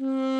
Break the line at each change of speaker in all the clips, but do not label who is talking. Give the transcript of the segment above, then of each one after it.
Mm.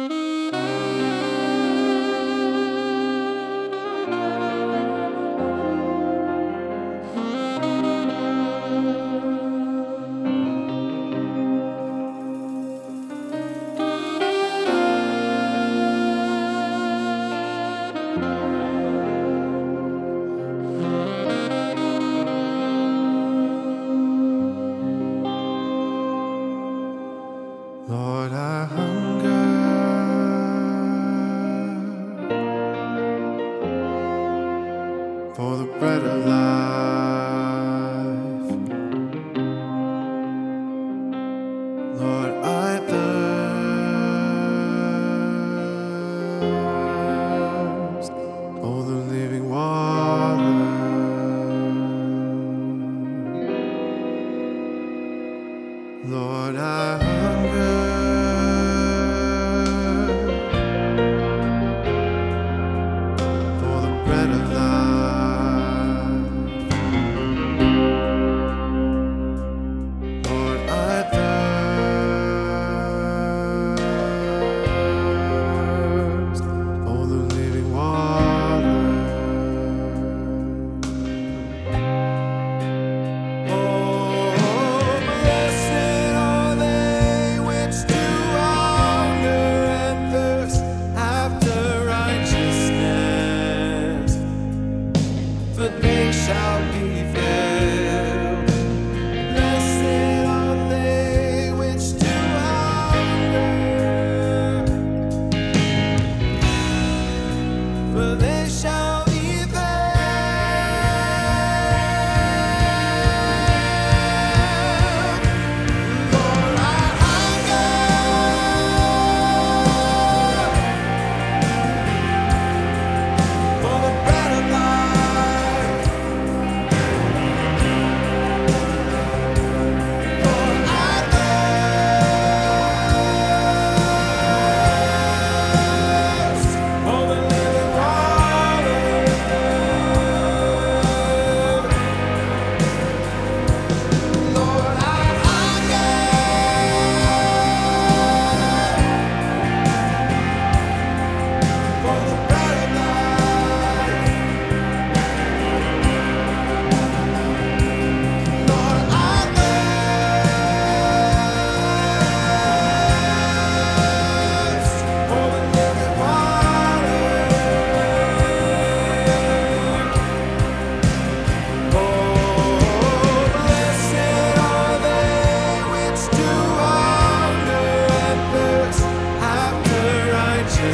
brighter light. shall be.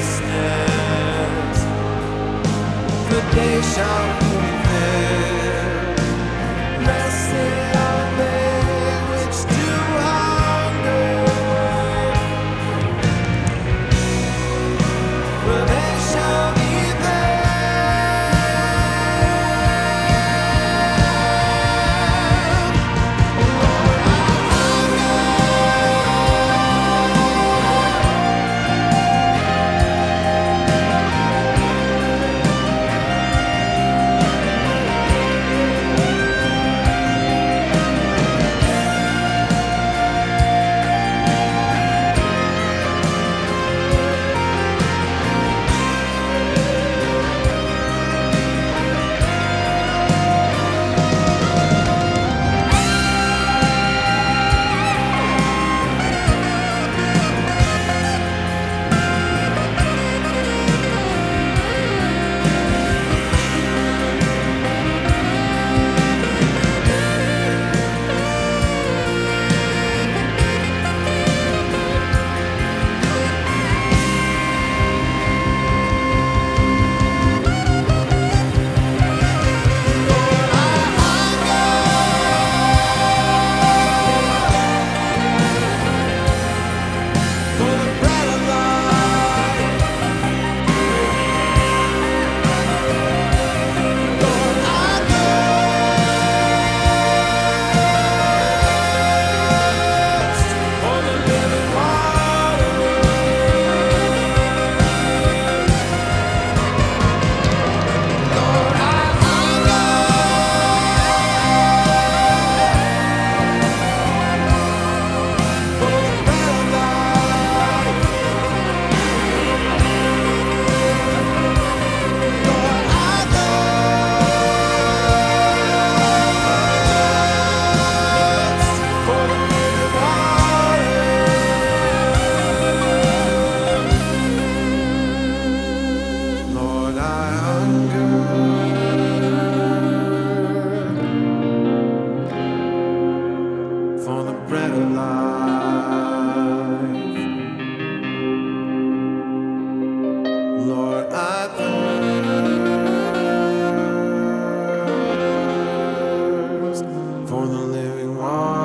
righteousness. The day shall for the living water.